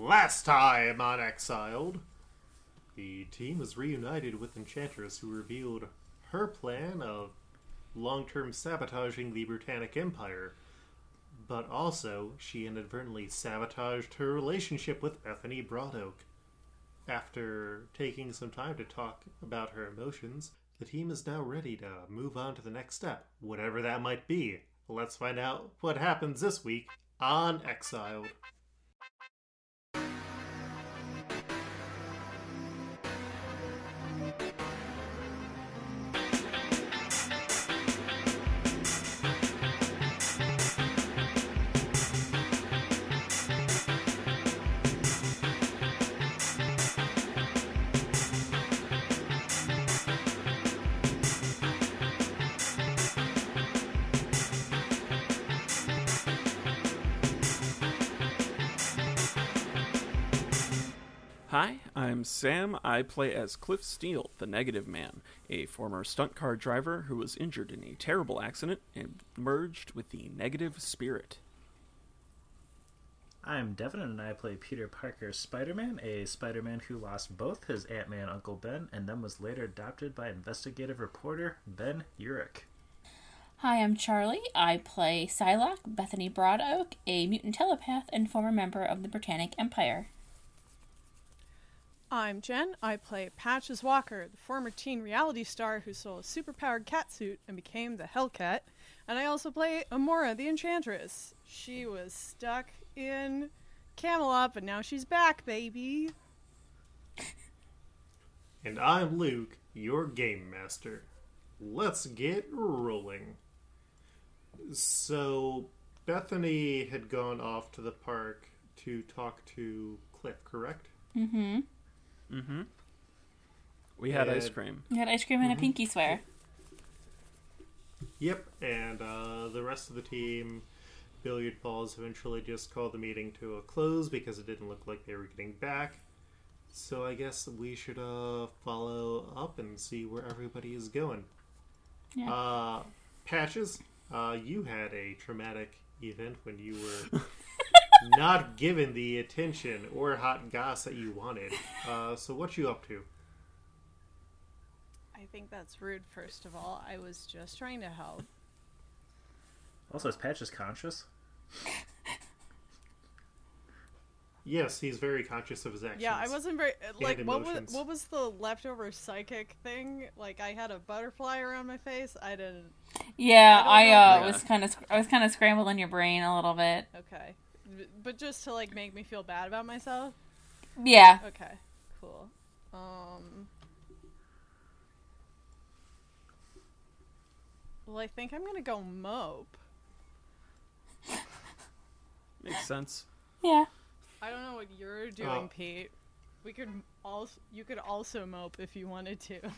Last time on Exiled, the team was reunited with Enchantress, who revealed her plan of long term sabotaging the Britannic Empire. But also, she inadvertently sabotaged her relationship with Bethany Braddock. After taking some time to talk about her emotions, the team is now ready to move on to the next step, whatever that might be. Let's find out what happens this week on Exiled. Hi, I'm Sam. I play as Cliff Steele, the Negative Man, a former stunt car driver who was injured in a terrible accident and merged with the Negative Spirit. I'm Devin, and I play Peter Parker Spider Man, a Spider Man who lost both his Aunt May Uncle Ben and then was later adopted by investigative reporter Ben Urich. Hi, I'm Charlie. I play Psylocke, Bethany Braddock, a mutant telepath and former member of the Britannic Empire. I'm Jen. I play Patches Walker, the former teen reality star who stole a superpowered cat suit and became the Hellcat. And I also play Amora, the Enchantress. She was stuck in Camelot, but now she's back, baby. And I'm Luke, your game master. Let's get rolling. So, Bethany had gone off to the park to talk to Cliff, correct? Mm-hmm. Mm-hmm. We had ice cream. We had ice cream and a pinky swear. Yep, and uh, the rest of the team, Billiard Balls, eventually just called the meeting to a close because it didn't look like they were getting back. So I guess we should uh, follow up and see where everybody is going. Yeah. Uh, Patches, uh, you had a traumatic event when you were not given the attention or hot goss that you wanted. Uh, so what you up to? I think that's rude, first of all. I was just trying to help. Also, is Patches conscious? Yes, he's very conscious of his actions. Yeah, I wasn't very like what was what was the leftover psychic thing? Like I had a butterfly around my face. I didn't. Yeah, I I, uh, was kind of I was kind of scrambled in your brain a little bit. Okay, B- but just to like make me feel bad about myself. Yeah. Okay, cool. Um. Well, I think I'm gonna go mope. Makes sense. Yeah. I don't know what you're doing, Oh. Pete. We could also you could also mope if you wanted to.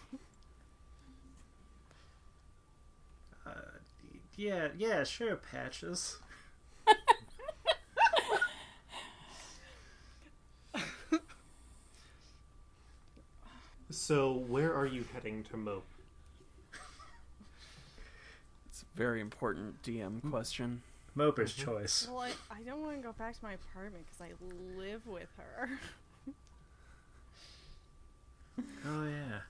Uh, yeah, yeah, sure, Patches. So where are you heading to mope? It's a very important DM hmm. question. Moper's mm-hmm. choice. well, I, I don't want to go back to my apartment because I live with her. Oh, yeah.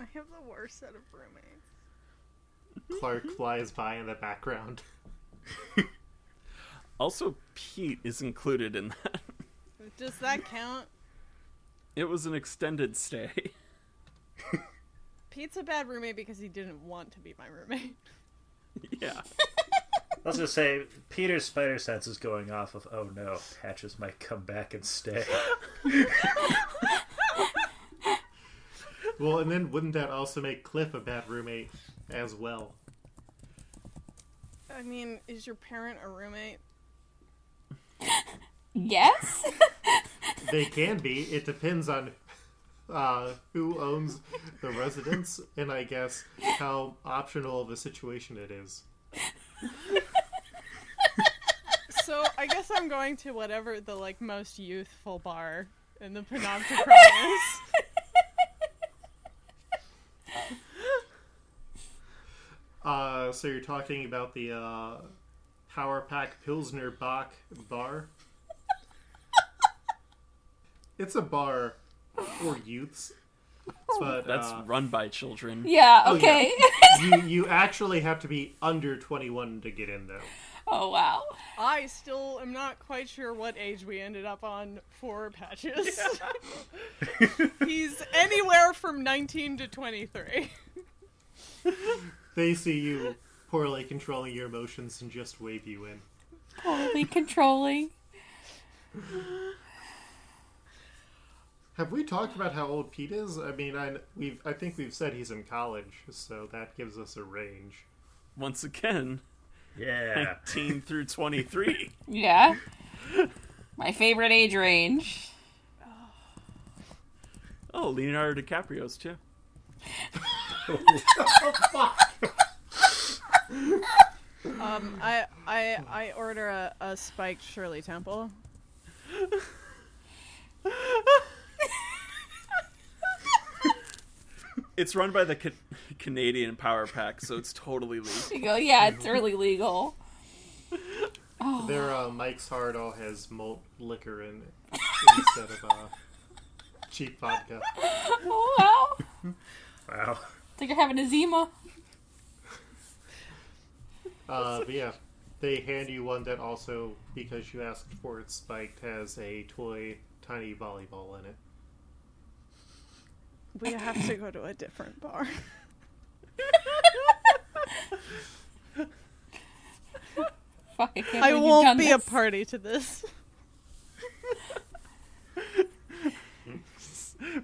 I have the worst set of roommates. Clark flies by in the background. Also, Pete is included in that. Does that count? It was an extended stay. Pete's a bad roommate because he didn't want to be my roommate. yeah. Let's just say Peter's spider sense is going off of, oh no, Patches might come back and stay. Well, and then wouldn't that also make Cliff a bad roommate as well? I mean, is your parent a roommate? Yes. They can be. It depends on uh, who owns the residence, and I guess how optional of a situation it is. So I guess I'm going to whatever the like most youthful bar in the Panopticon is. Uh, so you're talking about the uh, Power Pack Pilsner Bach bar? it's a bar for youths, but That's uh, run by children. Yeah, Oh, yeah. okay. you you actually have to be under 21 to get in though. oh, wow. I still am not quite sure what age we ended up on for patches. He's anywhere from 19 to 23. They see you poorly controlling your emotions and just wave you in. Poorly controlling. Have we talked about how old Pete is? I mean, I we've I think we've said he's in college, so that gives us a range. Once again, Yeah. 19 through 23. Yeah. My favorite age range. Oh, Leonardo DiCaprio's too. Um, I I I order a, a spiked Shirley Temple. It's run by the Ca- Canadian Power Pack, so it's totally legal. You go, yeah, it's really legal. Their uh, Mike's Hard all has malt liquor in it instead of uh, cheap vodka. Oh, wow. Wow. It's like you're having a Zima. Uh, but yeah, they hand you one that also, because you asked for it spiked, has a toy tiny volleyball in it. We have to go to a different bar. Fuck, I I won't done be a party to this.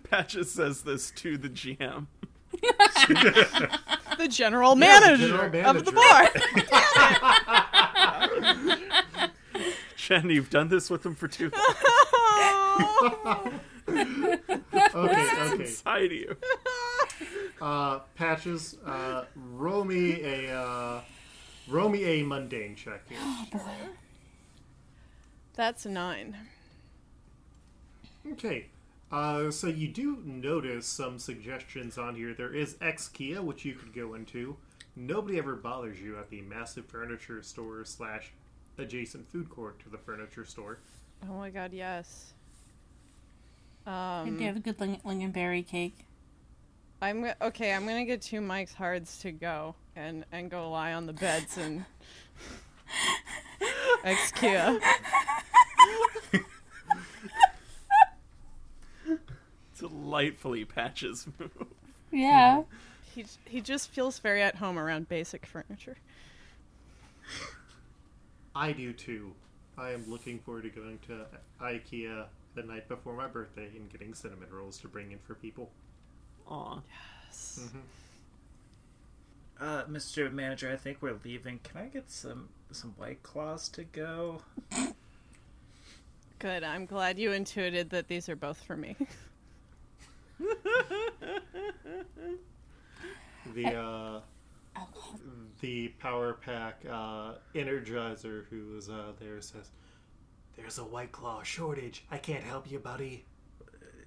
Patches says this to the GM. The general manager, general of the bar. Jen, you've done this with him for too long. Okay, okay. Inside you. Uh, Patches, uh, roll me a uh, roll me a mundane check here. That's a nine. Okay. Uh, so you do notice some suggestions on here. There is Kia, which you could go into. Nobody ever bothers you at the massive furniture store slash adjacent food court to the furniture store. Oh my god, yes. Do you Um, have a good ling- lingonberry cake. I'm okay. I'm gonna get two Mike's Hards to go and and go lie on the beds and Kia. Delightfully Patches move. Yeah. He he just feels very at home around basic furniture. I do too. I am looking forward to going to IKEA the night before my birthday and getting cinnamon rolls to bring in for people. Aw. Uh, Mr. Manager, I think we're leaving. Can I get some some white claws to go? Good. I'm glad you intuited that these are both for me. The uh, the power pack uh, energizer who is uh, there says, "There's a white claw shortage. I can't help you, buddy."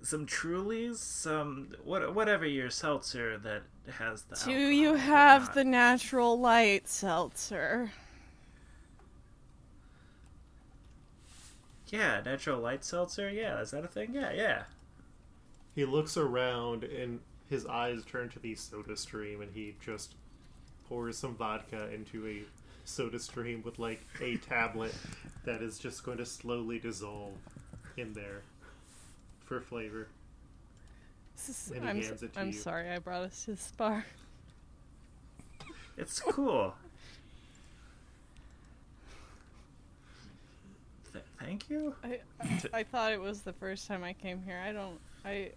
Some Trulies, some what whatever your seltzer that has the. Do you have the natural light seltzer? Yeah, natural light seltzer. Yeah, is that a thing? Yeah, yeah. He looks around and his eyes turn to the soda stream and he just pours some vodka into a soda stream with like a tablet that is just going to slowly dissolve in there for flavor. Is- And he I'm, s- hands it to I'm you. sorry I brought us to this bar. It's cool. Th- thank you. I, I I thought it was the first time I came here. I don't. I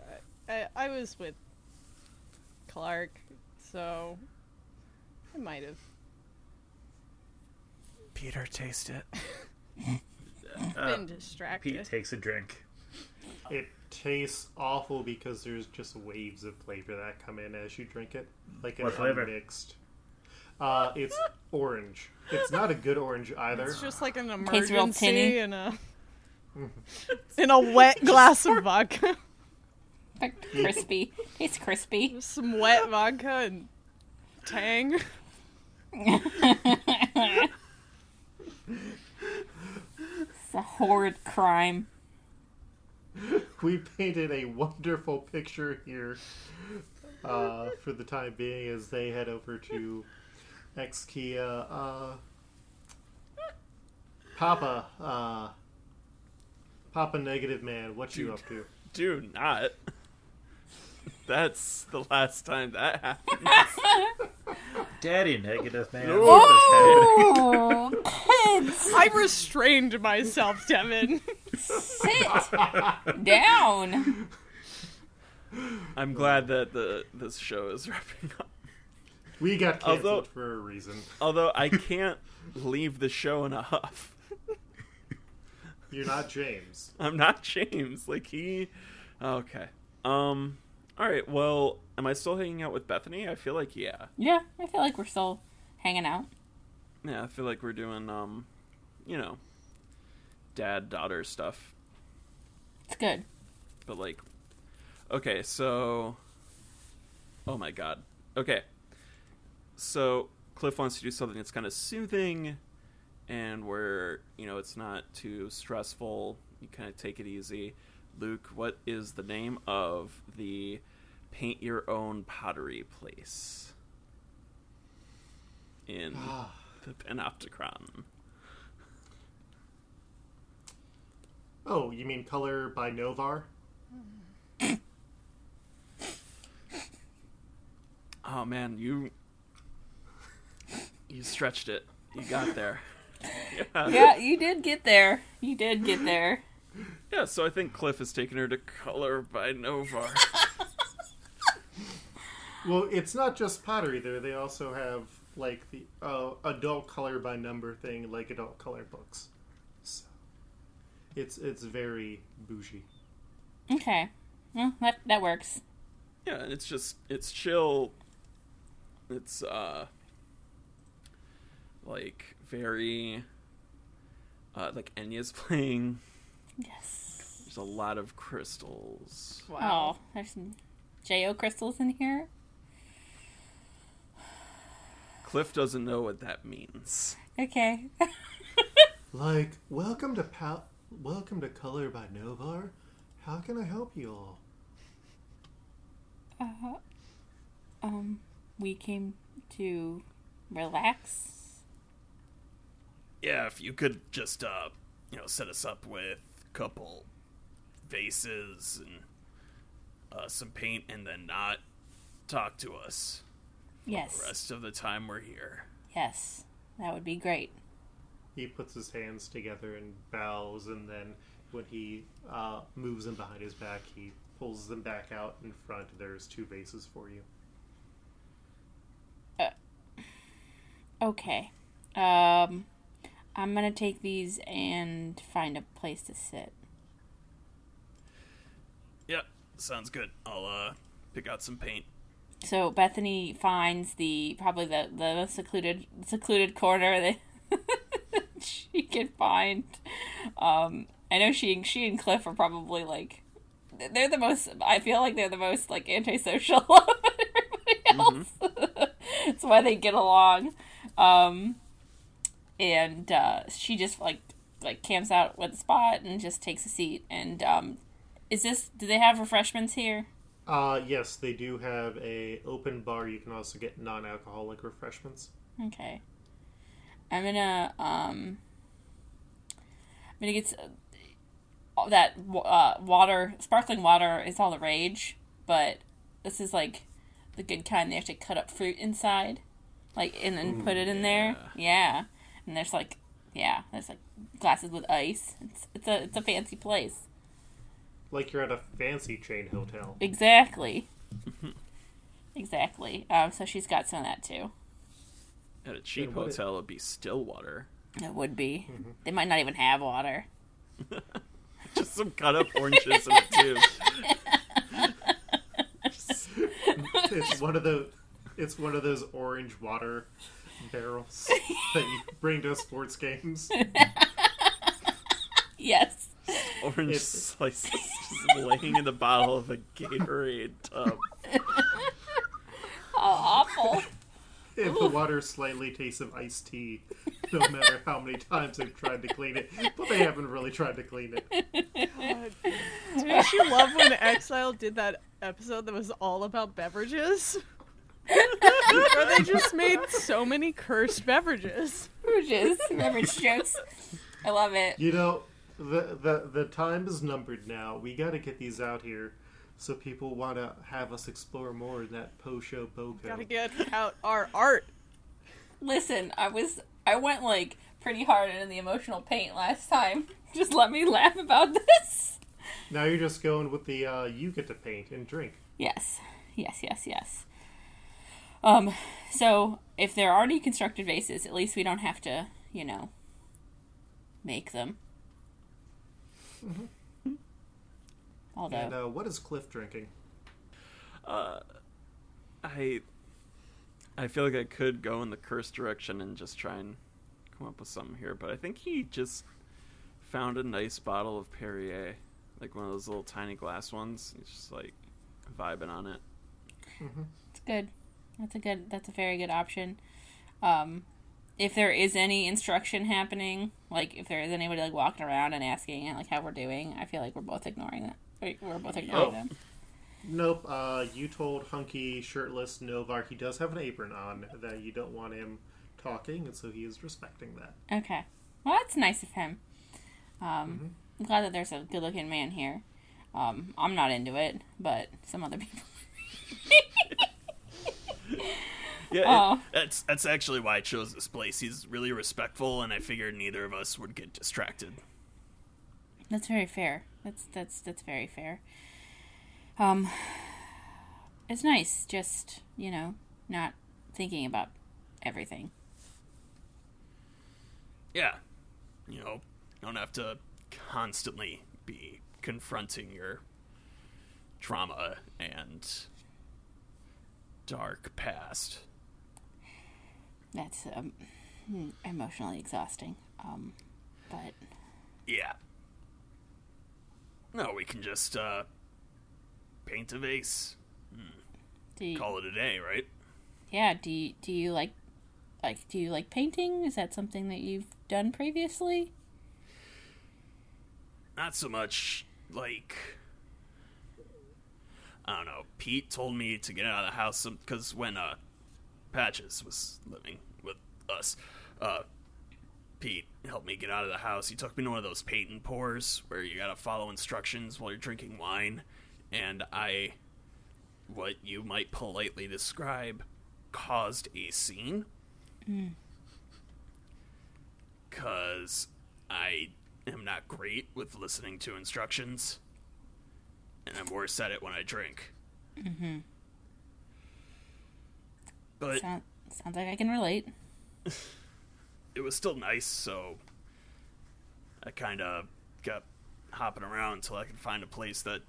I, I, I was with Clark, so I might have. Peter, taste it. been distracted. Pete takes a drink. It tastes awful because there's just waves of flavor that come in as you drink it, like an What flavor? unmixed. Uh, it's orange. It's not a good orange either. It's just like an Tastes emergency in a in a wet glass of vodka. Crispy. It's crispy. Just some wet vodka and tang. It's a horrid crime. we painted a wonderful picture here uh, for the time being as they head over to Exkia. Uh, Papa, uh, Papa Negative Man, what you Dude. up to? Do not. That's the last time that happened. Daddy negative man. No. What is happening? Oh, kids, I restrained myself, Devin. sit down. I'm glad that the this show is wrapping up. We got canceled Although- for a reason. Although I can't leave the show in a huff. You're not James. I'm not James. Like he Okay. Um all right. Well, am I still hanging out with Bethany? I feel like yeah. Yeah, I feel like we're still hanging out. Yeah, I feel like we're doing um you know, dad daughter stuff. It's good. But like Okay, so Oh my god. Okay. So Cliff wants to do something that's kind of soothing and where, you know, it's not too stressful. You kind of take it easy. Luke, what is the name of the paint your own pottery place in ah. the Panopticon? Oh, you mean Color by Novar? Oh man, you you stretched it. You got there. Yeah. Yeah, you did get there. You did get there. Yeah, so I think Cliff has taken her to Color by Novar. Well, it's not just pottery there. They also have like the uh, adult color by number thing, like adult color books. So it's it's very bougie. Okay. Well, that that works. yeah, and it's just it's chill. It's uh like very uh like Enya's playing. Yes. There's a lot of crystals. Oh, there's some Jo crystals in here. Cliff doesn't know what that means. Okay. Like, welcome to Pal- welcome to Color by Novar. How can I help you all? uh, um, we came to relax. Yeah, if you could just uh you know set us up with a couple vases and uh, some paint and then not talk to us the Yes. rest of the time we're here. Yes. That would be great. He puts his hands together and bows, and then when he uh, moves them behind his back, he pulls them back out in front. There's two vases for you. Okay. Um, I'm gonna take these and find a place to sit. Yep, sounds good. I'll uh pick out some paint. So Bethany finds the probably the the secluded secluded corner that she can find. Um, I know she she and Cliff are probably like they're the most. I feel like they're the most like antisocial of everybody else. That's why they get along. Um, and uh, she just like like camps out with a spot and just takes a seat. And um, is this? Do they have refreshments here? Uh, yes, they do have a open bar. You can also get non-alcoholic refreshments. Okay. I'm gonna um. I'm gonna get s- all that uh, water, sparkling water is all the rage, but this is like the good kind. They actually cut up fruit inside, like and then put it in there. Yeah, and there's like, yeah, there's like glasses with ice. It's it's a it's a fancy place. Like you're at a fancy chain hotel. Exactly. exactly. Um, so she's got some of that too. At a cheap Yeah, what it- hotel, it'd be Stillwater. It would be. They might not even have water. Just some cut up oranges in a tube. it's one of the it's one of those orange water barrels that you bring to sports games. Yes. Orange It's- slices just laying in the bottle of a Gatorade tub. Oh, awful. And the water slightly tastes of iced tea, no matter how many times they've tried to clean it. But they haven't really tried to clean it. God. To be Don't you love when Exile did that episode that was all about beverages? Where they just made so many cursed beverages. Beverages, beverage jokes. I love it. You know, the the the time is numbered now. We got to get these out here, so people want to have us explore more in that Posho Boko. Gotta get out our art. Listen, I was I went like pretty hard into the emotional paint last time. Just let me laugh about this. Now you're just going with the uh, you get to paint and drink. Yes, yes, yes, yes. Um, so if they're already constructed vases, at least we don't have to, you know, make them. Although, And uh, what is Cliff drinking? I I feel like I could go in the curse direction and just try and come up with something here, but I think he just found a nice bottle of Perrier, like one of those little tiny glass ones. He's just like vibing on it. it's good. That's a good. That's a very good option. Um, if there is any instruction happening, like if there is anybody like walking around and asking like how we're doing, I feel like we're both ignoring that. We're both ignoring Oh. them. Nope. Uh, you told hunky shirtless Novar he does have an apron on that you don't want him talking, and so he is respecting that. Okay. Well, that's nice of him. Um, I'm glad that there's a good looking man here. Um, I'm not into it, but some other people. Yeah, it- that's that's actually why I chose this place. He's really respectful, and I figured neither of us would get distracted. That's very fair. That's that's that's very fair. Um, it's nice, just you know, not thinking about everything. Yeah, you know, don't have to constantly be confronting your trauma and dark past. That's um, hmm, emotionally exhausting. Um, but Yeah. No, we can just uh paint a vase. do you, Call it a day, right? yeah, do you, do you like like do you like painting? Is that something that you've done previously? not so much like I don't know. Pete told me to get out of the house because when uh, Patches was living with us, uh, Pete helped me get out of the house. He took me to one of those patent pours where you gotta follow instructions while you're drinking wine, and I, what you might politely describe, caused a scene. Cause I am not great with listening to instructions, and I'm worse at it when I drink. Mm-hmm. But Sound, sounds like I can relate. it was still nice, so I kind of got hopping around until I could find a place that,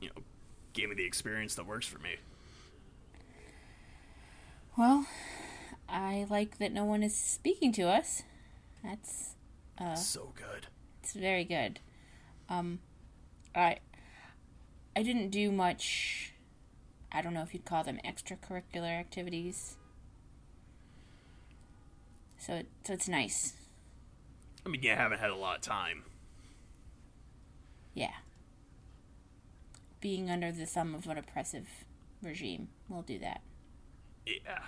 you know, gave me the experience that works for me. Well, I like that no one is speaking to us. That's so good. it's very good. Um, I I didn't do much. I don't know if you'd call them extracurricular activities. So it, so it's nice. I mean, you haven't had a lot of time. Yeah. Being under the thumb of an oppressive regime will do that. Yeah.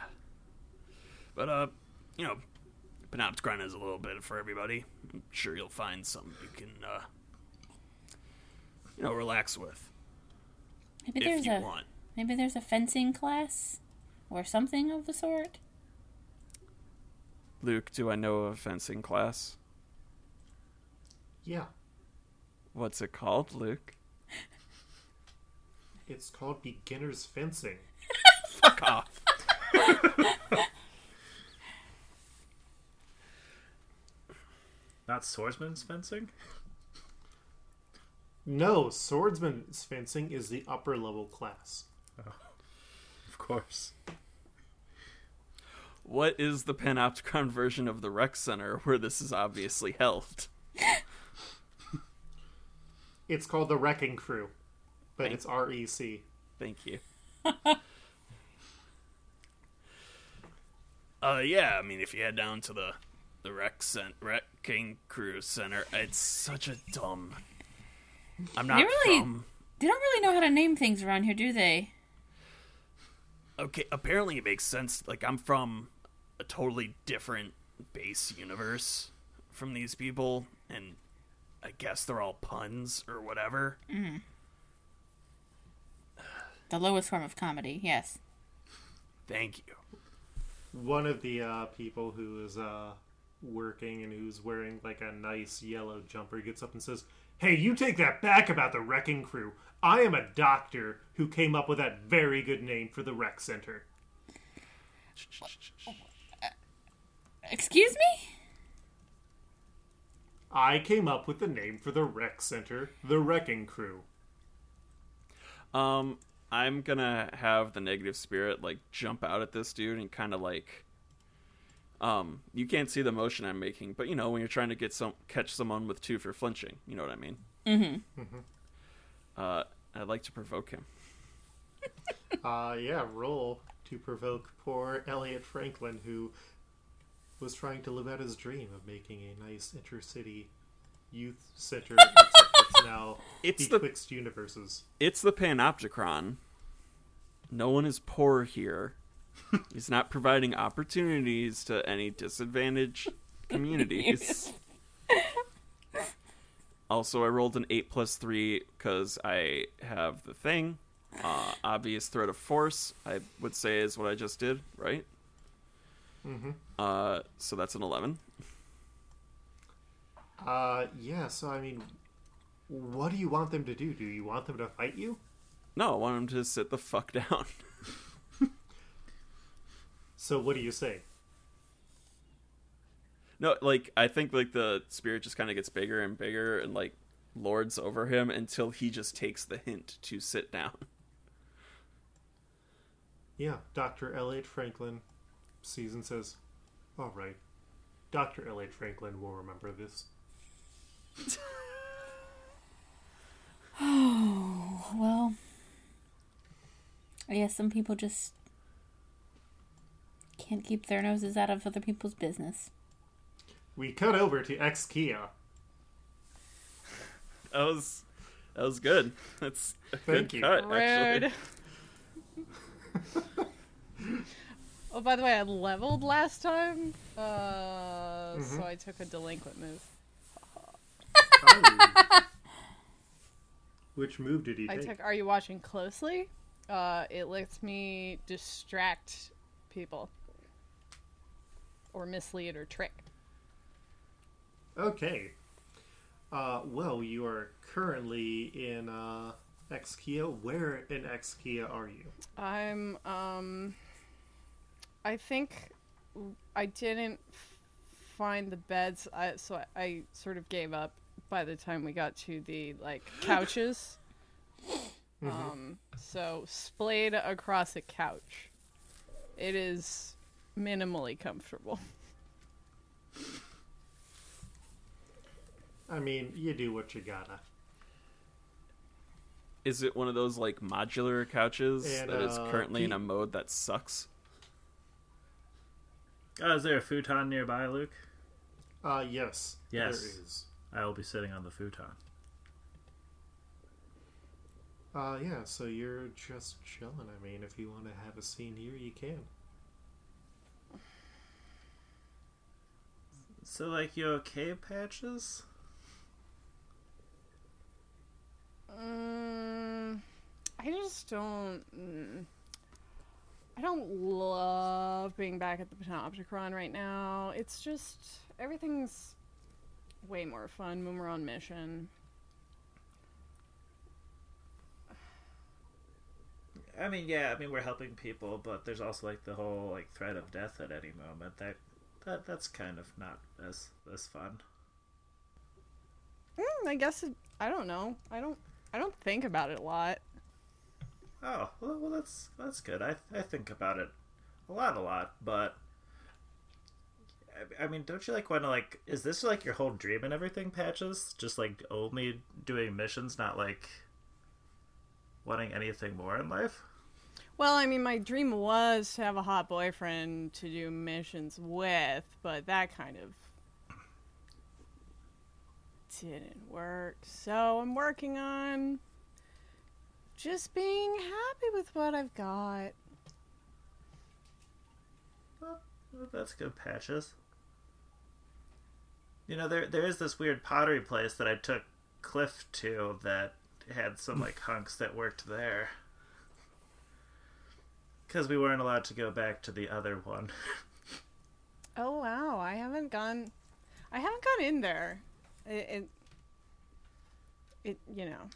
But, uh, you know, Panoptic Grind is a little bit for everybody. I'm sure you'll find something you can, uh, you know, relax with Maybe if there's you a want. Maybe there's a fencing class or something of the sort. Luke, do I know of a fencing class? Yeah, What's it called, Luke? it's called beginner's fencing. Fuck off. Not swordsman's fencing? No, swordsman's fencing is the upper level class. Of course. What is the Panopticon version of the rec center where this is obviously held? It's called the Wrecking Crew, but it's REC. Thank you. Uh, yeah, I mean, if you head down to the the rec cent- wrecking crew center, it's such a dumb I'm not They really- from. They don't really know how to name things around here, do they? Okay, apparently it makes sense. Like I'm from a totally different base universe from these people, and I guess they're all puns or whatever. The lowest form of comedy, yes. Thank you. One of the uh, people who is uh, working and who's wearing like a nice yellow jumper gets up and says, Hey, you take that back about the wrecking crew. I am a doctor who came up with that very good name for the rec center. Excuse me? I came up with the name for the rec center, the wrecking crew. Um, I'm gonna have the negative spirit like jump out at this dude and kind of like, um, you can't see the motion I'm making, but you know when you're trying to get some catch someone with two for flinching, you know what I mean. Mm-hmm. Uh, I'd like to provoke him. Uh, yeah, roll to provoke poor Elliot Franklin, who was trying to live out his dream of making a nice intercity youth center. it's now It's the- betwixt universes. It's the Panopticon. No one is poor here. He's not providing opportunities to any disadvantaged communities. also, I rolled an 8 plus 3 because I have the thing. Uh, obvious threat of force, I would say, is what I just did, right? Mm-hmm. Uh, so that's an 11. Uh, yeah, so I mean, what do you want them to do? Do you want them to fight you? No, I want them to sit the fuck down. So what do you say? No, like I think like the spirit just kind of gets bigger and bigger and like lords over him until he just takes the hint to sit down. Yeah, Dr. Elliot Franklin sees and says, All right, Dr. Elliot Franklin will remember this. Oh well, I guess some people just can't keep their noses out of other people's business. We cut over to Exkia. That was that was good. That's a Thank good you. cut, Rude. actually. oh, by the way, I leveled last time, uh, so I took a delinquent move. Oh. Which move did he I take? took. Are you watching closely? Uh, it lets me distract people, or mislead or trick. Okay. Uh, well, you are currently in uh, Exkia. Where in Exkia are you? I'm. Um. I think I didn't find the beds, I, so I, I sort of gave up by the time we got to the like couches. Um. So splayed across a couch. It is minimally comfortable. I mean, you do what you gotta. Is it one of those like modular couches And, that is uh, currently in a mode that sucks? Oh, is there a futon nearby, Luke? Uh, yes. Yes. There is. I will be sitting on the futon. Uh, yeah, so you're just chilling. I mean, if you want to have a scene here, you can. So, like, you okay, Patches? Mm, I just don't. Mm, I don't love being back at the Panopticon right now. It's just everything's way more fun when we're on mission. I mean, yeah, I mean, we're helping people, but there's also, like, the whole, like, threat of death at any moment. That, that That's kind of not as, as fun. Mm, I guess it, I don't know. I don't. I don't think about it a lot. Oh, well, well that's that's good. I I think about it a lot, a lot, but I, I mean, don't you like want to like? Is this like your whole dream and everything? Patches, just like only doing missions, not like wanting anything more in life. Well, I mean, my dream was to have a hot boyfriend to do missions with, but that kind of didn't work. So I'm working on just being happy with what I've got. Well, that's good, Patches. You know, there there is this weird pottery place that I took Cliff to that had some like hunks that worked there. Because we weren't allowed to go back to the other one. Oh wow, I haven't gone I haven't gone in there. It it, it you know.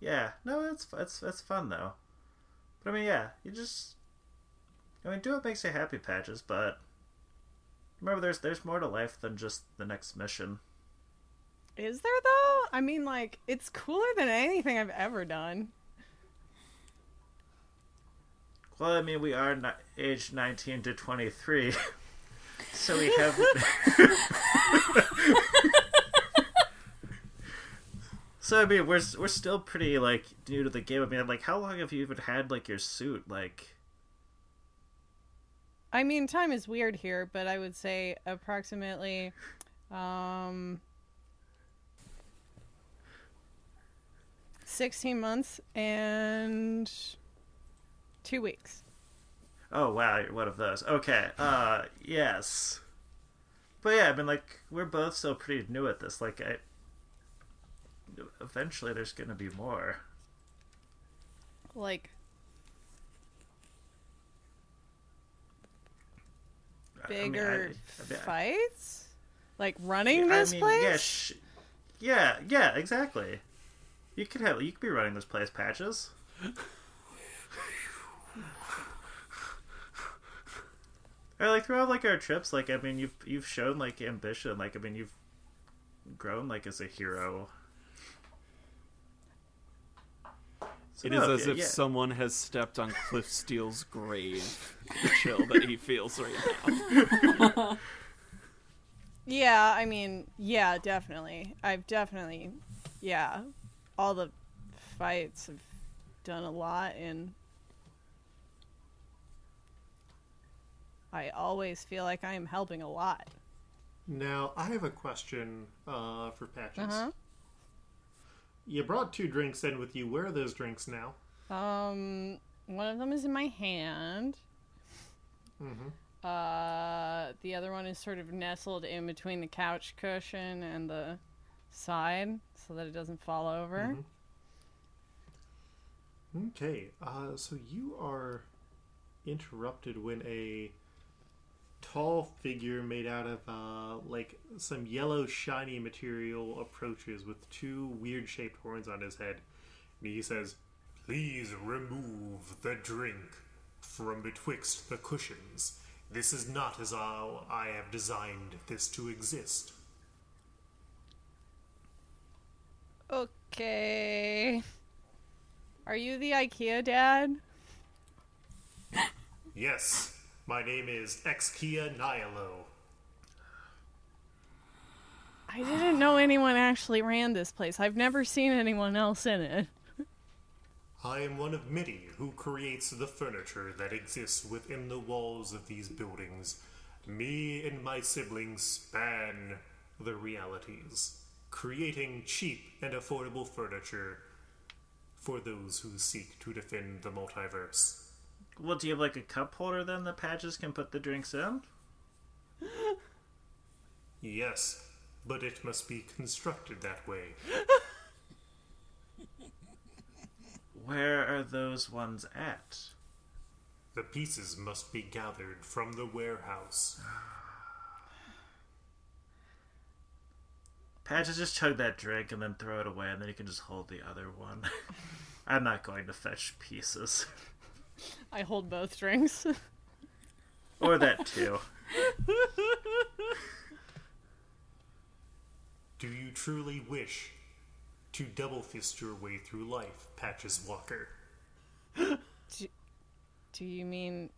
yeah, no, it's it's it's fun though. But I mean, yeah, you just, I mean, do what makes you happy, Patches. But remember, there's there's more to life than just the next mission. Is there though? I mean like it's cooler than anything I've ever done. Well, I mean, we are not aged 19 to 23. so we have. so, I mean, we're, we're still pretty, like, new to the game. I mean, like, how long have you even had, like, your suit? Like, I mean, time is weird here, but I would say approximately um 16 months and 2 weeks. oh, wow, you're one of those. Okay, uh, yes. But yeah, I mean, like, we're both still pretty new at this. Like, I. Eventually, there's gonna be more. Like I mean, I- bigger I mean, I- fights? Like running this I mean, place? Yeah, sh- yeah, yeah, exactly. You could have you could be running this place, patches. or like throughout like our trips, like I mean, you've you've shown like ambition. Like I mean, you've grown like as a hero. So, It is no, as yeah, if yeah. someone has stepped on Cliff Steele's grave. The chill that he feels right now. Yeah, I mean, yeah, definitely. I've definitely, yeah, all the fights have done a lot, and I always feel like I am helping a lot. Now, I have a question uh, for Patches. Uh You brought two drinks in with you. Where are those drinks now? Um, one of them is in my hand. Mhm. Uh, the other one is sort of nestled in between the couch cushion and the side, so that it doesn't fall over. Okay, uh, so you are interrupted when a tall figure made out of uh, like some yellow shiny material approaches with two weird shaped horns on his head. And he says, Please remove the drink from betwixt the cushions. This is not as how I have designed this to exist. Okay. Are you the IKEA dad? Yes, my name is Exkia Nihilo. I didn't know anyone actually ran this place. I've never seen anyone else in it. I am one of many who creates the furniture that exists within the walls of these buildings. Me and my siblings span the realities, creating cheap and affordable furniture for those who seek to defend the multiverse. Well, do you have like a cup holder then that patches can put the drinks in? Yes, but it must be constructed that way. Where are those ones at? The pieces must be gathered from the warehouse. Patches just chug that drink and then throw it away, and then you can just hold the other one. I'm not going to fetch pieces. I hold both drinks. Or that too. Do you truly wish to double fist your way through life, Patches Walker? Do you mean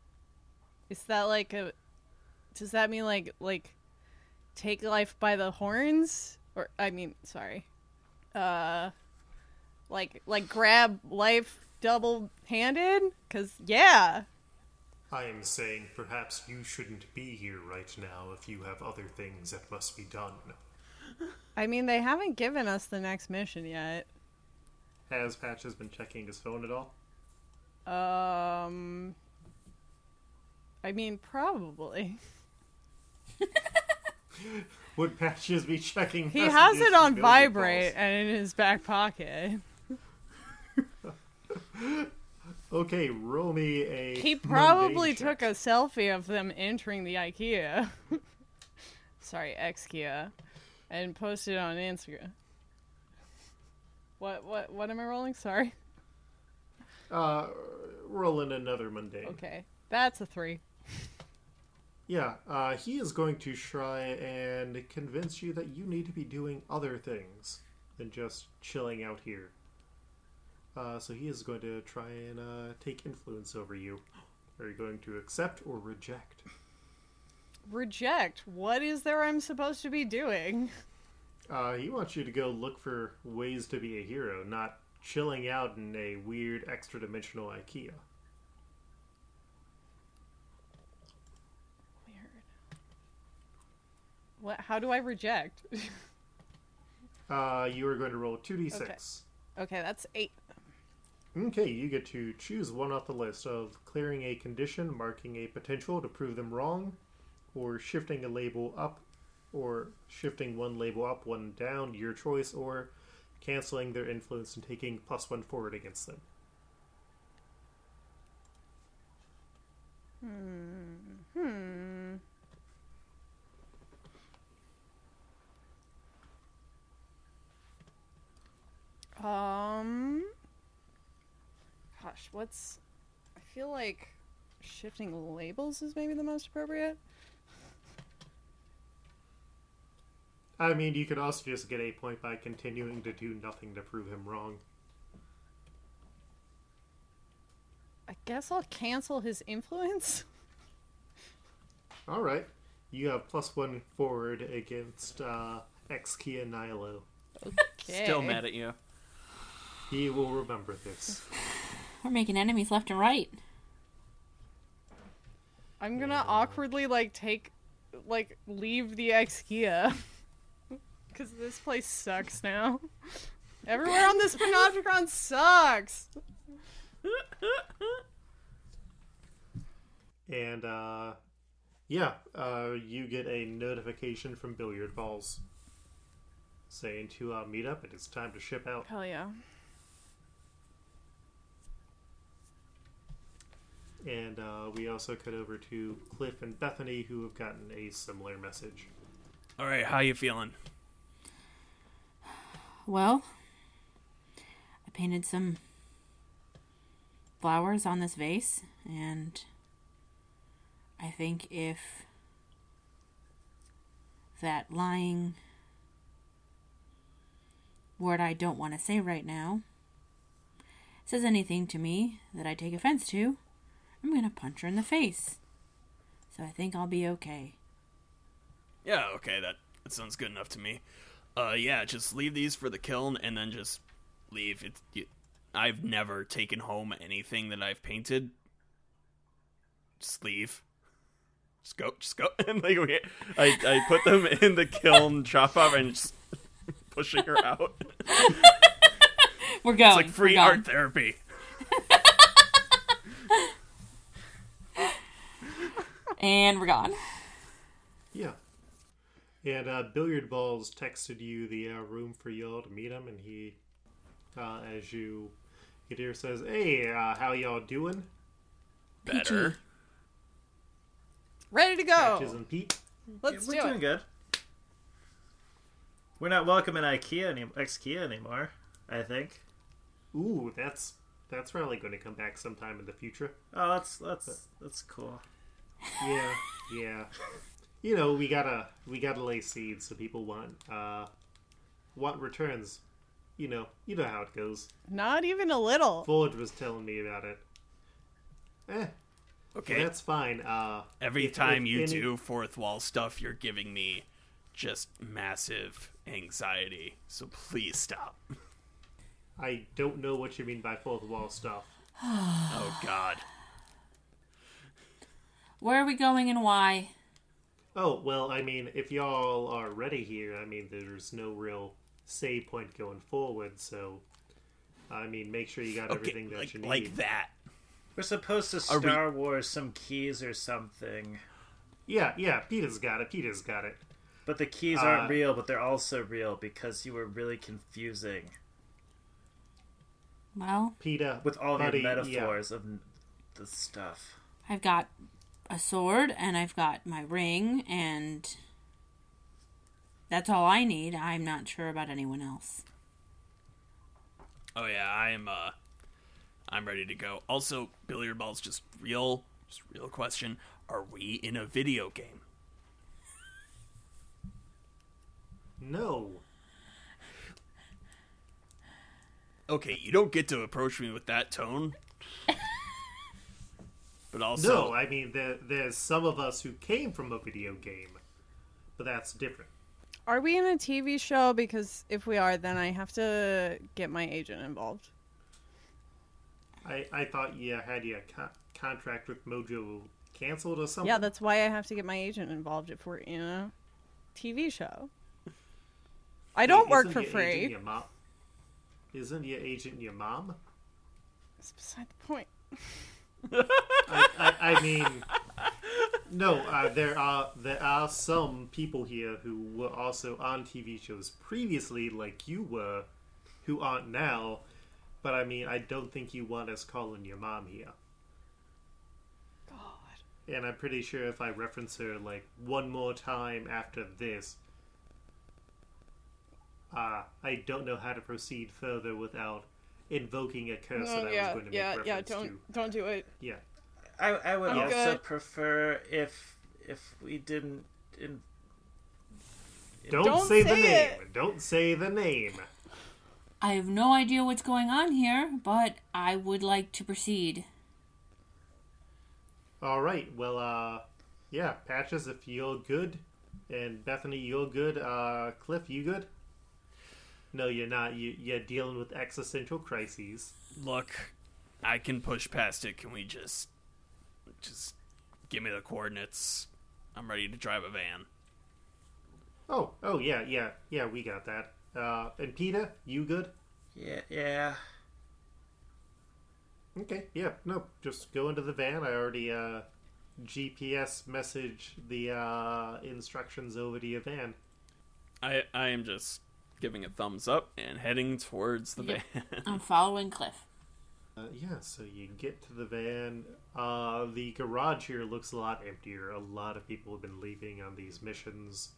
is that like a does that mean like like take life by the horns or I mean, sorry. Uh like like grab life double-handed cuz yeah. I am saying perhaps you shouldn't be here right now if you have other things that must be done. I mean, they haven't given us the next mission yet. Has Patches been checking his phone at all? Um, I mean, probably. Would Patches be checking? He has it on vibrate and in his back pocket. Okay, roll me a. He probably took a selfie of them entering the IKEA. Sorry, Exkia, and posted it on Instagram. What what what am I rolling? Sorry. Uh, roll in another mundane. Okay, that's a three. Yeah, uh, he is going to try and convince you that you need to be doing other things than just chilling out here. Uh, so he is going to try and uh, take influence over you. Are you going to accept or reject? Reject. What is there I'm supposed to be doing? Uh, he wants you to go look for ways to be a hero, not chilling out in a weird extra dimensional IKEA. Weird. What? How do I reject? Uh, you are going to roll 2d6. okay, that's eight. Okay, you get to choose one off the list of clearing a condition, marking a potential to prove them wrong, or shifting a label up, or shifting one label up, one down, your choice, or canceling their influence and taking plus one forward against them. Hmm. Hmm. Um. Gosh, what's. I feel like shifting labels is maybe the most appropriate. I mean, you could also just get a point by continuing to do nothing to prove him wrong. I guess I'll cancel his influence. All right, you have plus one forward against uh, Exkia Nihilo. Still mad at you. He will remember this. We're making enemies left and right. I'm gonna awkwardly like take, like leave the Exkia, because this place sucks now. Everywhere on this Panopticon sucks. And uh, yeah, uh, you get a notification from Billiard Balls saying to uh, meet up. And It is time to ship out. Hell yeah. And uh, we also cut over to Cliff and Bethany, who have gotten a similar message. All right, how you feeling? Well, I painted some flowers on this vase, and I think if that lying word I don't want to say right now says anything to me that I take offense to, I'm gonna punch her in the face. So I think I'll be okay. Yeah, okay, that, that sounds good enough to me. Uh, yeah, just leave these for the kiln and then just leave. It, you, I've never taken home anything that I've painted. Just leave. Just go, just go. And like, okay, I, I put them in the kiln, chop off, and just pushing her out. We're going. It's like free art therapy. And we're gone. Yeah. And uh, Billiard Balls texted you the uh, room for y'all to meet him, and he, uh, as you get here, says, "Hey, uh, how y'all doing? Better. Ready to Patches go. and Pete." Let's We're do doing good. We're not welcome in IKEA any Exkia anymore. I think. Ooh, that's that's probably going to come back sometime in the future. Oh, that's that's that's cool. Yeah, yeah. You know, we gotta we gotta lay seeds so people want uh want returns. You know, you know how it goes. Not even a little. Forge was telling me about it. Eh, Okay. that's fine. Uh, Every if- time if you any- do fourth wall stuff, you're giving me just massive anxiety. So please stop. I don't know what you mean by fourth wall stuff. Oh God. Where are we going and why? Oh, well, I mean, if y'all are ready here, I mean, there's no real save point going forward, so. I mean, make sure you got Okay, everything that like, you need. like that. We're supposed to Are we- Star Wars some keys or something, Yeah, yeah, Peter's got it. Peter's got it. but the keys Uh, aren't real, but they're also real because you were really confusing Well, Peter, with all buddy, your yeah. metaphors of the stuff. I've got a sword and I've got my ring and that's all I need. I'm not sure about anyone else. Oh yeah, I'm uh I'm ready to go. Also, billiard balls just real just real question. Are we in a video game? No. Okay, you don't get to approach me with that tone. but also No, I mean, there, there's some of us who came from a video game, but that's different. Are we in a TV show? Because if we are, then I have to get my agent involved. I, I thought you had your co- contract with Mojo canceled or something. Yeah, that's why I have to get my agent involved if we're in a TV show. I don't work for your free. agent your mom? Isn't your agent your mom? It's beside the point. I, I, I mean, no. Uh, there are there are some people here who were also on TV shows previously, like you were, who aren't now. But I mean, I don't think you want us calling your mom here. God. And I'm pretty sure if I reference her like one more time after this, uh, I don't know how to proceed further without invoking a curse that I Oh was going to make yeah, reference yeah. Don't to. don't do it. Yeah. I I would I'm also good. prefer if if we didn't. In, Don't, Don't say, the say name. Don't say the name. I have no idea what's going on here, but I would like to proceed. All right. Well, uh, yeah, Patches, if you're good, and Bethany, you're good. Uh, Cliff, you good? No, you're not. You, you're dealing with existential crises. look, I can push past it. Can we just just give me the coordinates? I'm ready to drive a van. Oh, oh yeah, yeah, yeah. We got that. Uh, and Peter, you good? yeah, yeah. Okay. Yeah. No, just go into the van. I already uh, GPS message the uh, instructions over to your van. I I am just giving a thumbs up and heading towards the Yep. van. I'm following Cliff. Uh, yeah, so you get to the van. Uh, the garage here looks a lot emptier. A lot of people have been leaving on these missions.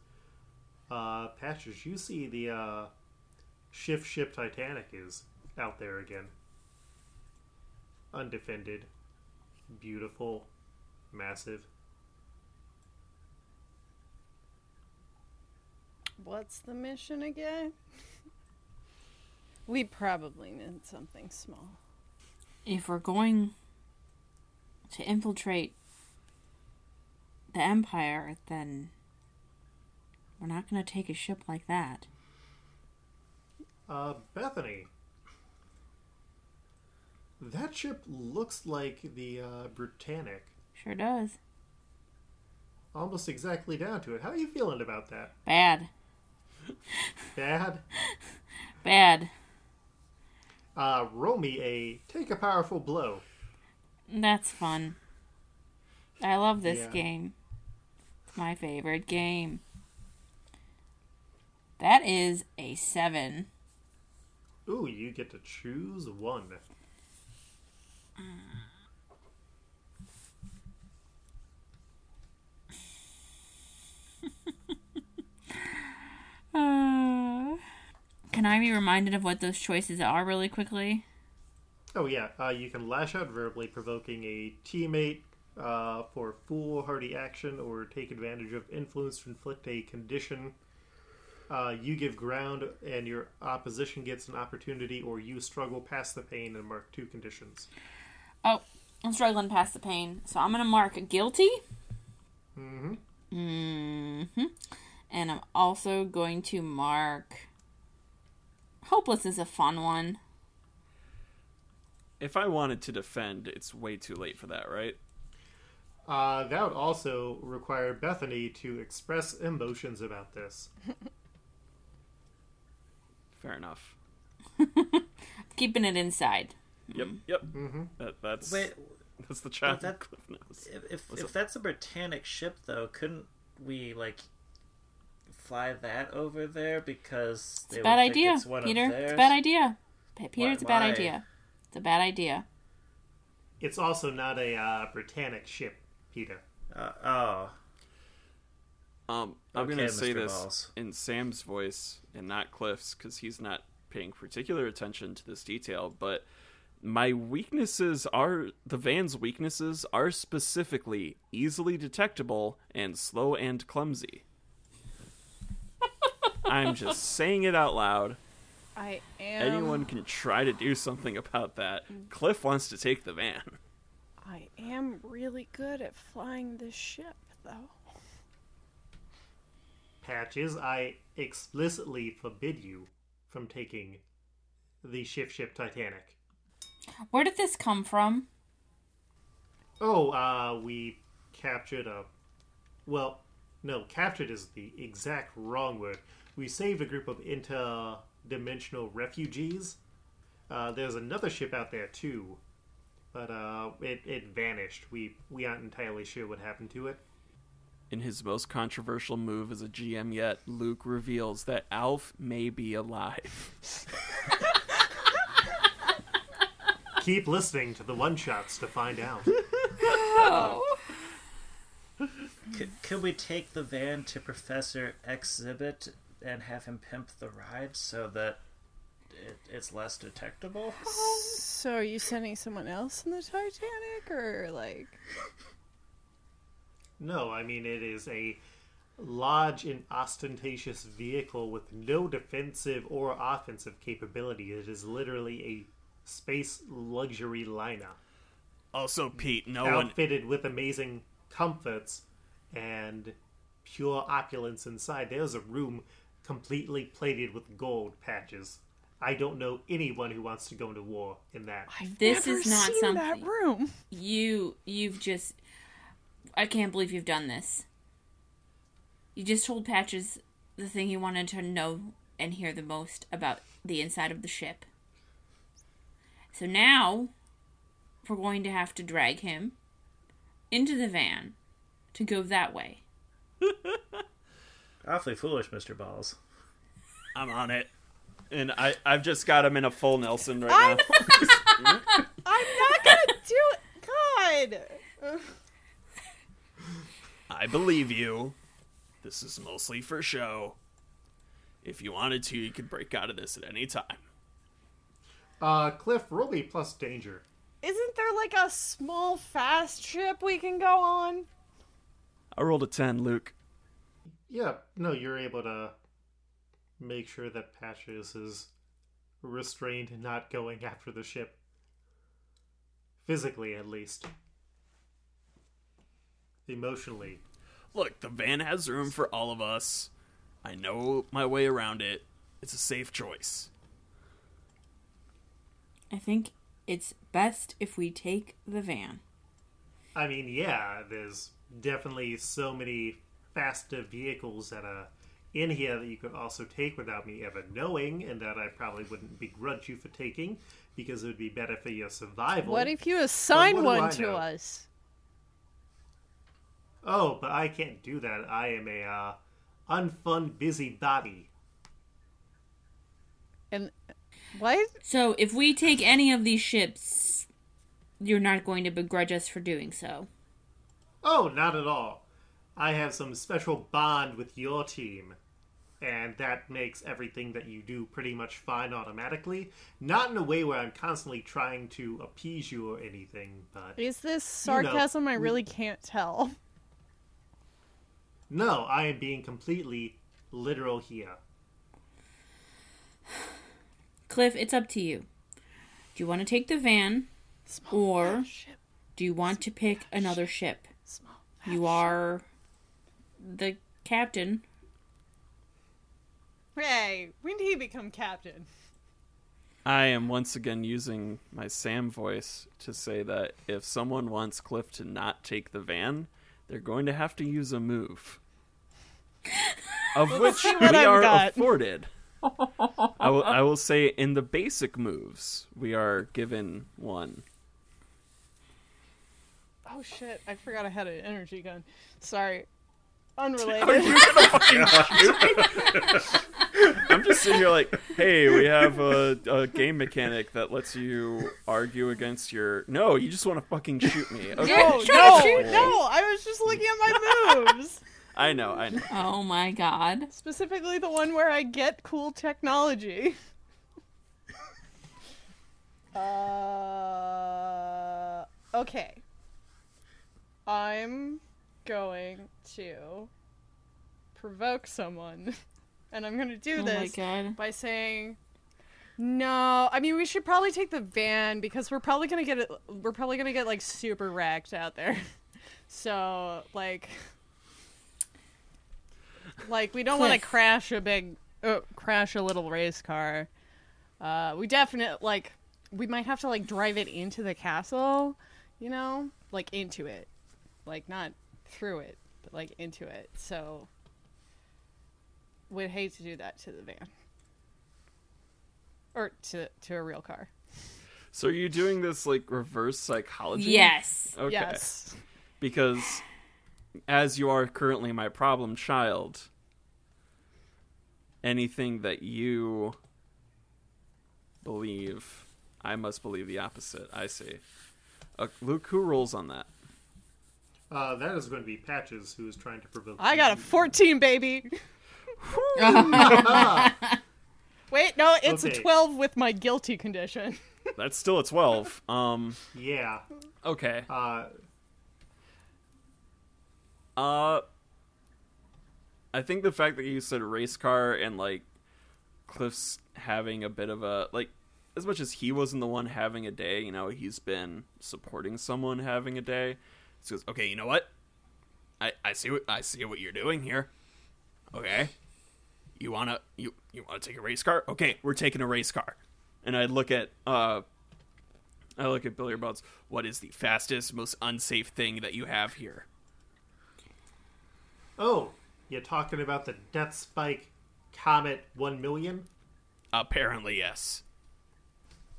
Uh, Patches, you see the uh, shift ship Titanic is out there again. Undefended. Beautiful. Massive. What's the mission again? we probably meant something small. If we're going to infiltrate the Empire, then we're not going to take a ship like that. Uh, Bethany. That ship looks like the uh, Britannic. Sure does. Almost exactly down to it. How are you feeling about that? Bad. Bad? Bad. Uh, roll me a take a powerful blow. That's fun. I love this Yeah. game. It's my favorite game. That is a seven. Ooh, you get to choose one. Uh, can I be reminded of what those choices are really quickly? Oh yeah, uh, you can lash out verbally, provoking a teammate uh, for foolhardy action, or take advantage of influence to inflict a condition. Uh, you give ground, and your opposition gets an opportunity, or you struggle past the pain and mark two conditions. Oh, I'm struggling past the pain, so I'm gonna mark guilty. Mm-hmm. Mm-hmm. And I'm also going to mark. Hopeless is a fun one. if I wanted to defend, it's way too late for that, right? Uh, that would also require Bethany to express emotions about this. Fair enough. Keeping it inside. Yep, yep. That, that's Wait, that's the chat that- if if, if that's a Britannic ship, though, couldn't we like fly that over there because It's they a bad would think idea, it's one Peter. of It's a bad idea. Peter, Why- it's a bad why? idea. It's a bad idea. It's also not a uh, Britannic ship, Peter. Uh, oh, Um, I'm Okay, gonna say Mr. this Balls. in Sam's voice and not Cliff's because he's not paying particular attention to this detail. But my weaknesses are the van's weaknesses are specifically easily detectable and slow and clumsy. I'm just saying it out loud. I am. Anyone can try to do something about that. Cliff wants to take the van. I am really good at flying this ship, though. Patches, I explicitly forbid you from taking the shift ship Titanic. Where did this come from? Oh, uh, we captured a. Well, no, captured is the exact wrong word. We saved a group of interdimensional refugees. Uh, there's another ship out there too, but uh, it it vanished. We we aren't entirely sure what happened to it. In his most controversial move as a GM yet, Luke reveals that Alf may be alive. Keep listening to the one shots to find out. Oh. could, could we take the van to Professor Exhibit and have him pimp the ride so that it, it's less detectable? So, are you sending someone else in the Titanic, or like? No, I mean it is a large and ostentatious vehicle with no defensive or offensive capability. It is literally a space luxury liner, Also, Pete, no one. outfitted with amazing comforts and pure opulence inside. There's a room completely plated with gold patches. I don't know anyone who wants to go into war in that. I've This never is not seen something- that room. You, you've just. I can't believe you've done this. You just told Patches the thing he wanted to know and hear the most about the inside of the ship. So now, we're going to have to drag him into the van to go that way. Awfully foolish, Mr. Balls. I'm on it. And I, I've just got him in a full Nelson right I'm now. I'm not gonna do it. God. I believe you. This is mostly for show. If you wanted to, you could break out of this at any time. Uh, Cliff, roll me plus danger. Isn't there like a small fast trip we can go on? I rolled a 10, Luke. Yeah, no, you're able to make sure that Patches is restrained and not going after the ship. Physically, at least. Emotionally. Look, the van has room for all of us. I know my way around it. It's a safe choice. I think it's best if we take the van. I mean, yeah, there's definitely so many faster vehicles that are in here that you could also take without me ever knowing, and that I probably wouldn't begrudge you for taking because it would be better for your survival. What if you assign But what do one to know? us? Oh, but I can't do that. I am a uh, unfun busybody. And what? So if we take any of these ships, you're not going to begrudge us for doing so. Oh, not at all. I have some special bond with your team, and that makes everything that you do pretty much fine automatically. Not in a way where I'm constantly trying to appease you or anything, but Is this You know, sarcasm? I really can't tell. no, I am being completely literal here. Cliff, it's up to you. Do you want to take the van, Small or ship. do you want to pick another ship? Small. You are the captain. Hey, when did he become captain? I am once again using my Sam voice to say that if someone wants Cliff to not take the van, they're going to have to use a move. Of which we I've are got. afforded. I will, I will say in the basic moves, we are given one. Oh shit! I forgot I had an energy gun. Sorry. Unrelated. I'm just sitting here like, hey, we have a, a game mechanic that lets you argue against your. No, you just want to fucking shoot me. Okay. no, no, shoot no! I was just looking at my moves. I know, I know. Oh my god. Specifically, the one where I get cool technology. Uh, okay. I'm going to provoke someone, and I'm going to do Oh this by saying, "No, I mean we should probably take the van because we're probably gonna get it. We're probably gonna get like super wrecked out there. So like, like we don't want to crash a big, uh, crash a little race car. Uh, we definitely like we might have to like drive it into the castle, you know, like into it, like not through it, but like into it. So would hate to do that to the van or to to a real car. So are you doing this like reverse psychology? Yes. Okay. Yes. Because as you are currently my problem child, anything that you believe, I must believe the opposite. I see. Uh, Luke, who rolls on that? Uh, that is going to be Patches, who is trying to provoke. I got a you. 14, baby. Wait, no, it's Okay. a 12 with my guilty condition. That's still a twelve. Um. Yeah. Okay. Uh, Uh, I think the fact that you said race car and like Cliff's having a bit of a like, as much as he wasn't the one having a day, you know, he's been supporting someone having a day. So goes, okay, you know what? I I see what I see what you're doing here. Okay, you wanna you you wanna take a race car? Okay, we're taking a race car. And I look at uh. I look at Billy Bones. What is the fastest, most unsafe thing that you have here? oh, you're talking about the Death Spike Comet 1 million? Apparently, yes.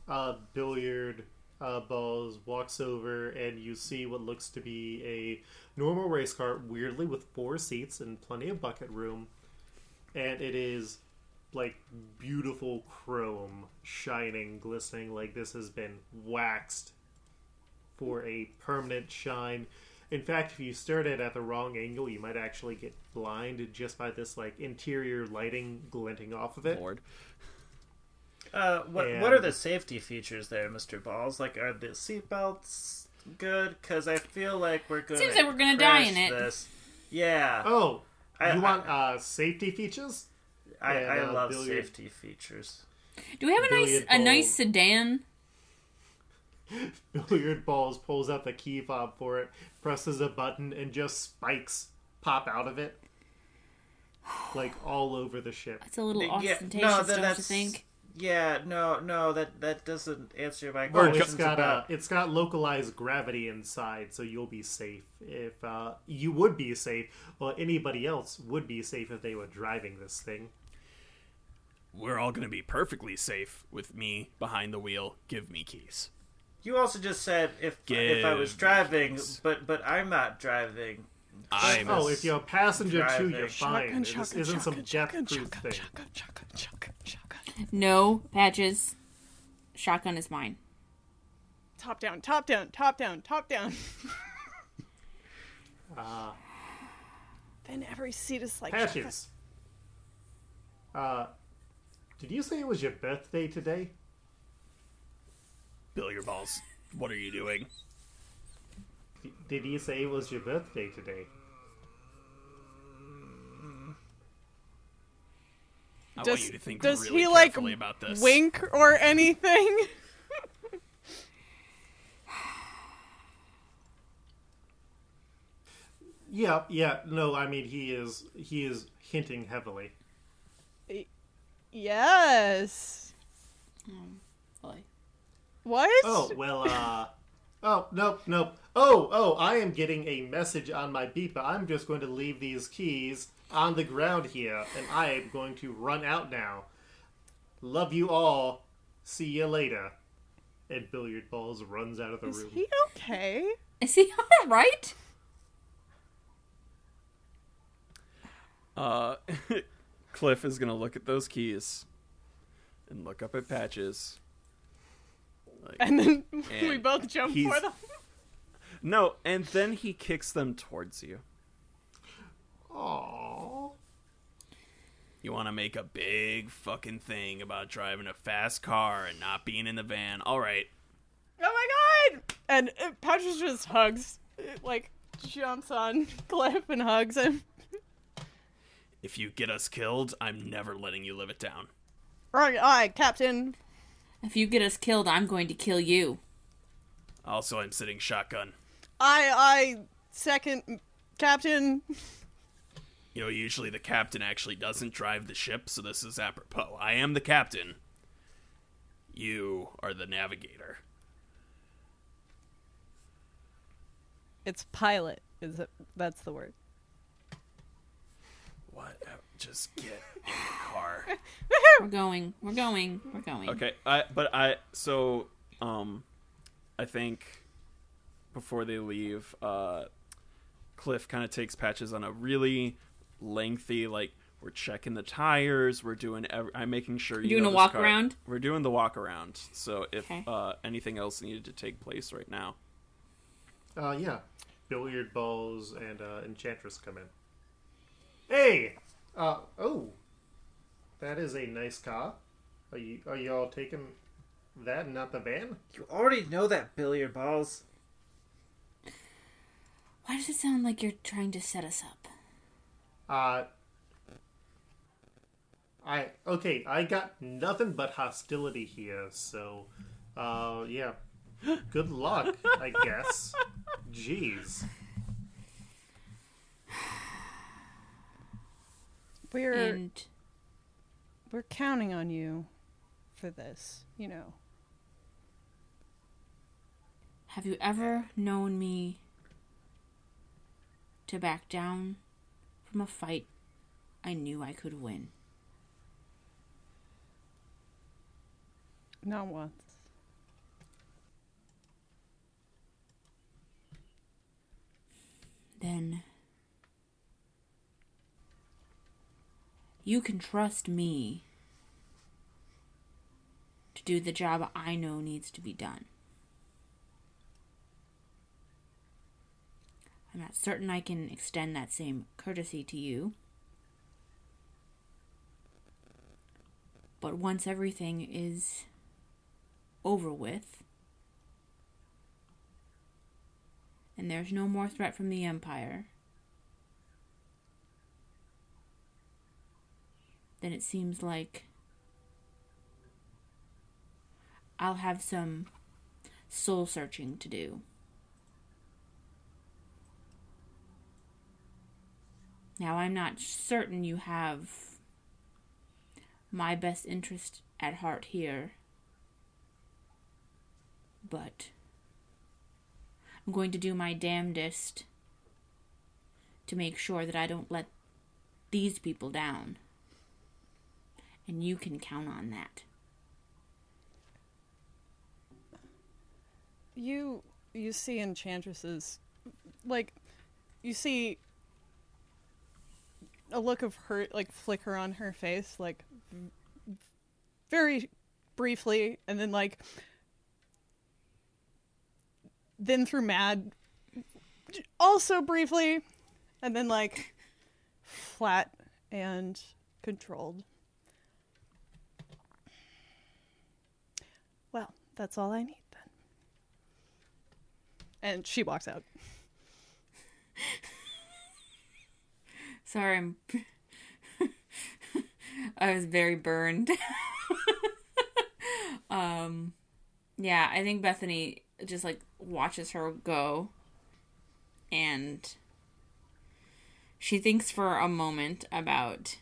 uh, billiard uh, balls walks over and you see what looks to be a normal race car weirdly with four seats and plenty of bucket room. And it is like beautiful chrome shining glistening like this has been waxed for a permanent shine. In fact if you stared at it at the wrong angle you might actually get blinded just by this like interior lighting glinting off of it. Lord. Uh, what what are the safety features there, Mister Balls? Like, are the seatbelts good? Because I feel like we're going. Seems like we're gonna die in it. This. Yeah, oh I- you I- want uh, safety features I, and, I uh, love billiard. safety features. Do we have a nice Billiard a nice sedan? billiard balls pulls out the key fob for it presses a button and just spikes pop out of it like all over the ship It's a little Yeah, ostentatious, no, don't that, you think? Yeah, no, no, that that doesn't answer my question. it's got uh, it's got localized gravity inside so you'll be safe if uh, you would be safe well anybody else would be safe if they were driving this thing We're all gonna be perfectly safe with me behind the wheel. Give me keys. You also just said if if I was driving, keys. but but I'm not driving. I'm oh if you're a passenger too you're fine this Shotgun, isn't some shotgun, death shotgun, proof shotgun, thing No, patches. Shotgun is mine. Top down, top down, top down, top down. uh, then every seat is like shotgun. patches uh, did you say it was your birthday today billiard balls. What are you doing? Did you say it was your birthday today? I Does, want you to think does really he like about this. wink or anything? Yeah, yeah. No, I mean he is he is hinting heavily. yes. successfully. What? Oh, well, uh. Oh, nope, nope. Oh, oh, I am getting a message on my beeper. I'm just going to leave these keys on the ground here, and I am going to run out now. Love you all. See you later. And Billiard Balls runs out of the Is room. Is he okay? Is he all right? Uh, Cliff is gonna look at those keys and look up at Patches. Like, And then we both jump for them. no, and then he kicks them towards you. Aww. You want to make a big fucking thing about driving a fast car and not being in the van. All right. Oh my god! And uh, Patches just hugs, uh, like jumps on Cliff and hugs him. If you get us killed, I'm never letting you live it down. Right, aye, Captain. If you get us killed, I'm going to kill you. Also, I'm sitting shotgun. I, I second, Captain. You know, usually the captain actually doesn't drive the ship, so this is apropos. I am the captain. You are the navigator. It's pilot. Is it? That's the word. What? Just get in the car. We're going. We're going. We're going. Okay, I but I so um, I think before they leave, uh, Cliff kind of takes Patches on a really lengthy like. We're checking the tires. We're doing. Ev- I'm making sure you Doing know a walk car- around? We're doing the walk around. So if Okay. uh, anything else needed to take place right now, Uh, yeah. Billiard balls and uh, Enchantress come in. Hey! Uh, oh. That is a nice car. Are you are you all taking that and not the van? You already know that billiard balls. Why does it sound like you're trying to set us up? Uh I okay, I got nothing but hostility here, so uh yeah. Good luck, I guess. Jeez. We're And we're counting on you for this. You know. have you ever known me to back down from a fight I knew I could win? Not once. Then you can trust me to do the job I know needs to be done. Not certain I can extend that same courtesy to you. But once everything is over with, and there's no more threat from the Empire, then it seems like I'll have some soul searching to do. Now, I'm not certain you have my best interest at heart here, but I'm going to do my damnedest to make sure that I don't let these people down. And you can count on that. You you see Enchantresses like you see a look of hurt like flicker on her face like very briefly and then like then through mad also briefly and then like flat and controlled. Well that's all i need then. And she walks out Sorry, I'm. I was very burned. um, yeah, I think Bethany just like watches her go, and she thinks for a moment about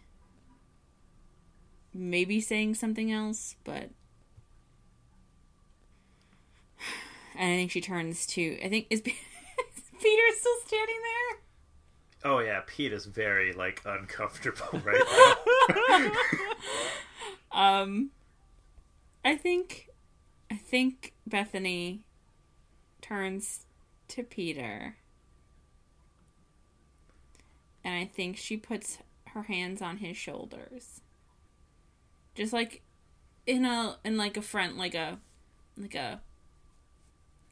maybe saying something else, but And I think she turns to. I think is, is Peter still standing there? Oh yeah, Pete is very like uncomfortable right now. Um, I think, I think Bethany turns to Peter, and I think she puts her hands on his shoulders, just like in a in like a front like a like a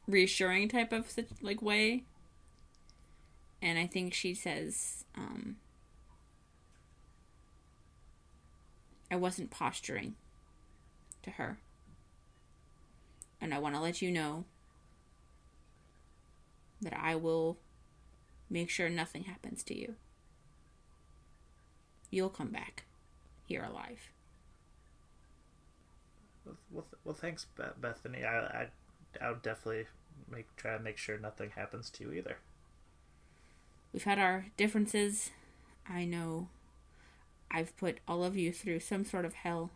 reassuring type of like way. And I think she says, um, I wasn't posturing to her. And I want to let you know that I will make sure nothing happens to you. You'll come back here alive. well, well, thanks, Bethany. I, I, I'll definitely make try to make sure nothing happens to you either. We've had our differences. I know I've put all of you through some sort of hell,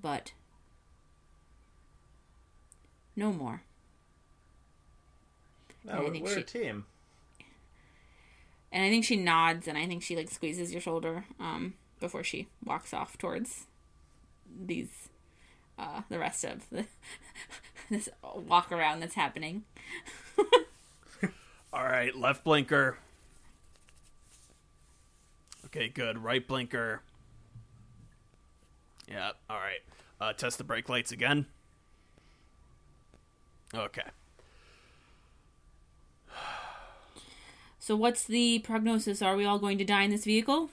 but no more. No, we're, we're she- a team. And I think she nods and I think she like squeezes your shoulder um before she walks off towards these uh the rest of the this walk around that's happening. All right, left blinker. Okay, good. Right blinker. Yeah, all right. Uh, test the brake lights again. Okay. So what's the prognosis? Are we all going to die in this vehicle?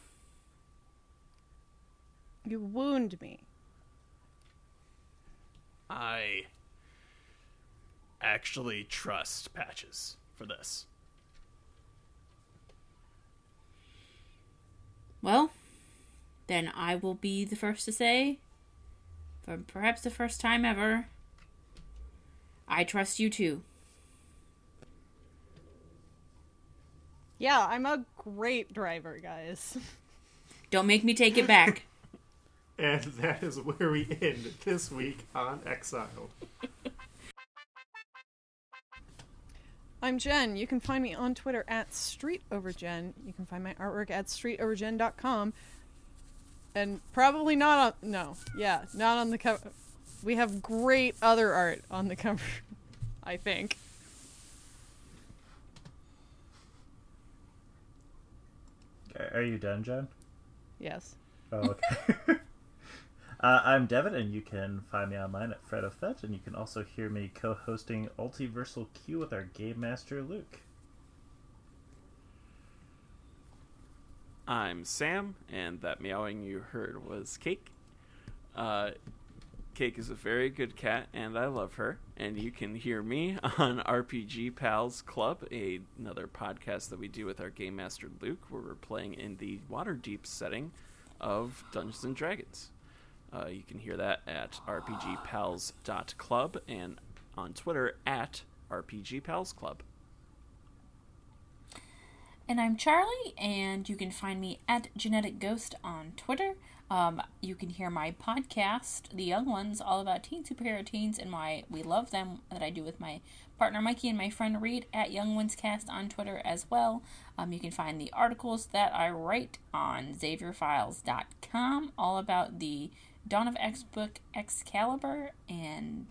You wound me. I actually trust Patches for this. Well, then I will be the first to say, for perhaps the first time ever, I trust you too. Yeah, I'm a great driver, guys. Don't make me take it back. And that is where we end this week on Exile. I'm Jen. You can find me on Twitter at StreetOverJen. You can find my artwork at StreetOverJen.com. And probably not on. No. Yeah, not on the cover. We have great other art on the cover, I think. Are- Are you done, Jen? Yes. Oh, okay. uh, I'm Devin, and you can find me online at Fred and you can also hear me co-hosting Ultiversal Q with our game master Luke. I'm Sam, and that meowing you heard was Cake. Uh, Cake is a very good cat, and I love her. And you can hear me on RPG Pals Club, a, another podcast that we do with our game master Luke, where we're playing in the Waterdeep setting of Dungeons and Dragons. Uh, you can hear that at rpgpals.club and on Twitter at rpgpalsclub. And I'm Charlie, and you can find me at Genetic Ghost on Twitter. Um, you can hear my podcast, The Young Ones, all about teen superhero teens and why we love them, that I do with my partner Mikey and my friend Reed at Young Ones Cast on Twitter as well. Um, you can find the articles that I write on XavierFiles.com, all about the Dawn of X book Excalibur, and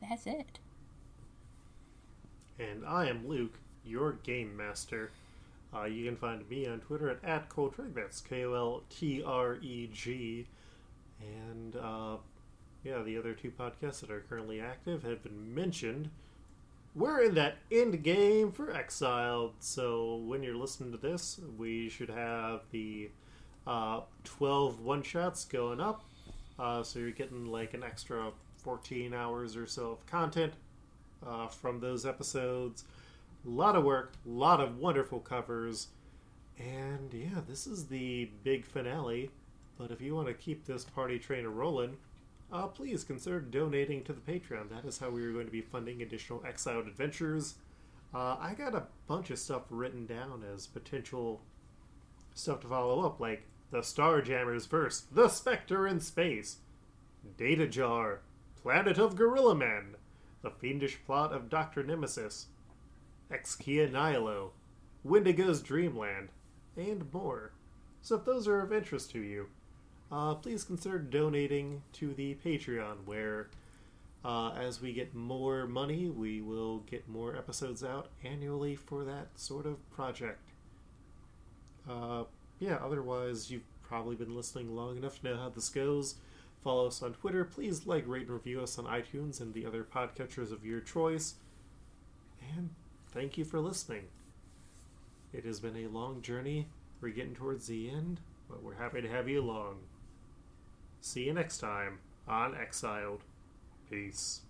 that's it. And I am Luke, your game master. Uh, you can find me on Twitter at, at Koltreg, that's K O L T R E G. And uh, yeah, the other two podcasts that are currently active have been mentioned. We're in that end game for Exiled, so when you're listening to this, we should have the uh, 12 one shots going up. Uh, so you're getting like an extra 14 hours or so of content uh, from those episodes. A lot of work, a lot of wonderful covers, and yeah, this is the big finale. But if you want to keep this party train rolling, uh, please consider donating to the Patreon. That is how we are going to be funding additional Exiled adventures. Uh, I got a bunch of stuff written down as potential stuff to follow up, like the Starjammers verse, The Spectre in Space, Data Jar, Planet of Gorilla Men, The Fiendish Plot of Dr. Nemesis, Exkia Nihilo, Wendigo's Dreamland, and more. So if those are of interest to you, uh, please consider donating to the Patreon, where uh, as we get more money, we will get more episodes out annually for that sort of project. Uh, yeah, otherwise, you've probably been listening long enough to know how this goes. Follow us on Twitter. Please like, rate, and review us on iTunes and the other podcatchers of your choice. And thank you for listening. It has been a long journey. We're getting towards the end, but we're happy to have you along. See you next time on Exiled. Peace.